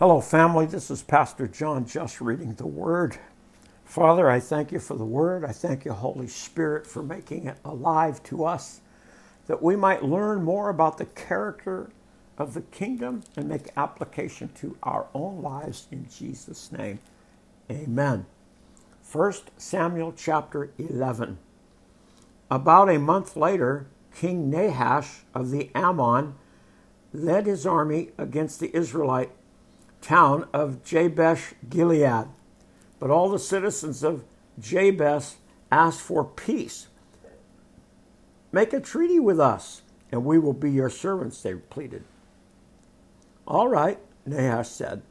Hello, family. This is Pastor John just reading the Word. Father, I thank you for the Word. I thank you, Holy Spirit, for making it alive to us, that we might learn more about the character of the kingdom and make application to our own lives in Jesus' name. Amen. 1 Samuel chapter 11. About a month later, King Nahash of the Ammon led his army against the Israelite town of Jabesh Gilead. But all the citizens of Jabesh asked for peace. Make a treaty with us, and we will be your servants, they pleaded. All right, Nahash said,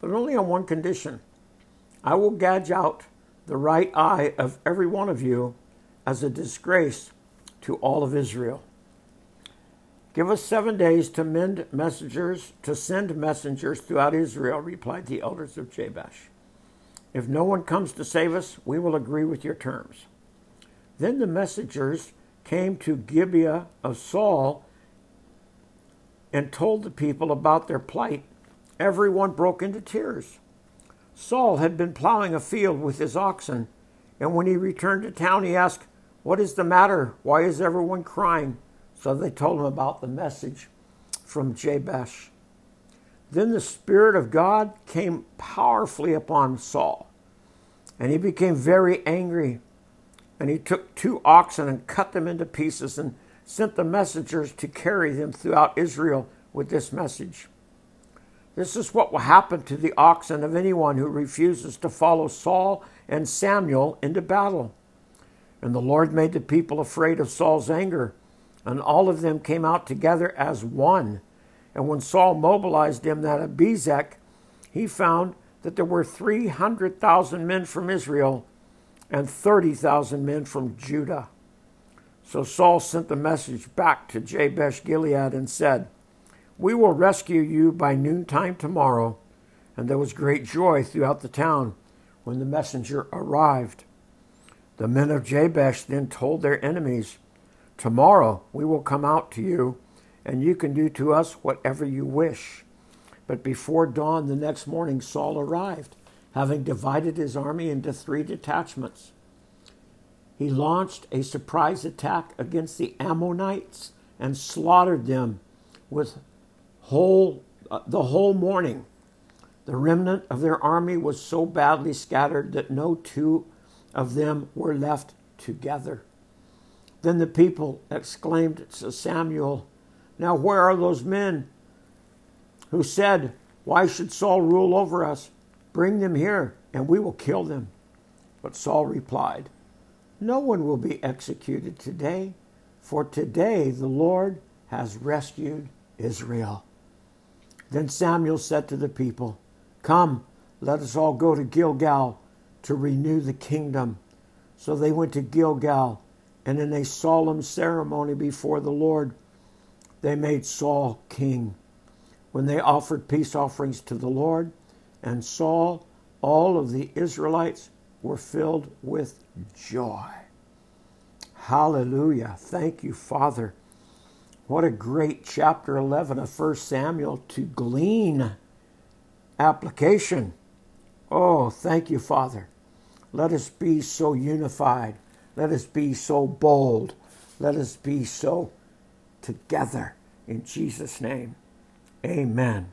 but only on one condition. I will gouge out the right eye of every one of you as a disgrace to all of Israel. Give us seven days to mend messengers, to send messengers throughout Israel, replied the elders of Jabesh. If no one comes to save us, we will agree with your terms. Then the messengers came to Gibeah of Saul and told the people about their plight. Everyone broke into tears. Saul had been plowing a field with his oxen, and when he returned to town, he asked, What is the matter? Why is everyone crying? So they told him about the message from Jabesh. Then the Spirit of God came powerfully upon Saul, and he became very angry. And he took two oxen and cut them into pieces and sent the messengers to carry them throughout Israel with this message. This is what will happen to the oxen of anyone who refuses to follow Saul and Samuel into battle. And the Lord made the people afraid of Saul's anger and all of them came out together as one. And when Saul mobilized them at Bezek, he found that there were 300,000 men from Israel and 30,000 men from Judah. So Saul sent the message back to Jabesh Gilead and said, We will rescue you by noontime tomorrow. And there was great joy throughout the town when the messenger arrived. The men of Jabesh then told their enemies, Tomorrow we will come out to you, and you can do to us whatever you wish. But before dawn the next morning, Saul arrived, having divided his army into three detachments. He launched a surprise attack against the Ammonites and slaughtered them with whole, uh, the whole morning. The remnant of their army was so badly scattered that no two of them were left together. Then the people exclaimed to Samuel, Now where are those men who said, Why should Saul rule over us? Bring them here, and we will kill them. But Saul replied, No one will be executed today, for today the Lord has rescued Israel. Then Samuel said to the people, Come, let us all go to Gilgal to renew the kingdom. So they went to Gilgal and in a solemn ceremony before the Lord, they made Saul king. When they offered peace offerings to the Lord, and Saul, all of the Israelites were filled with joy. Hallelujah. Thank you, Father. What a great chapter 11 of 1 Samuel to glean application. Oh, thank you, Father. Let us be so unified let us be so bold. Let us be so together. In Jesus' name, amen.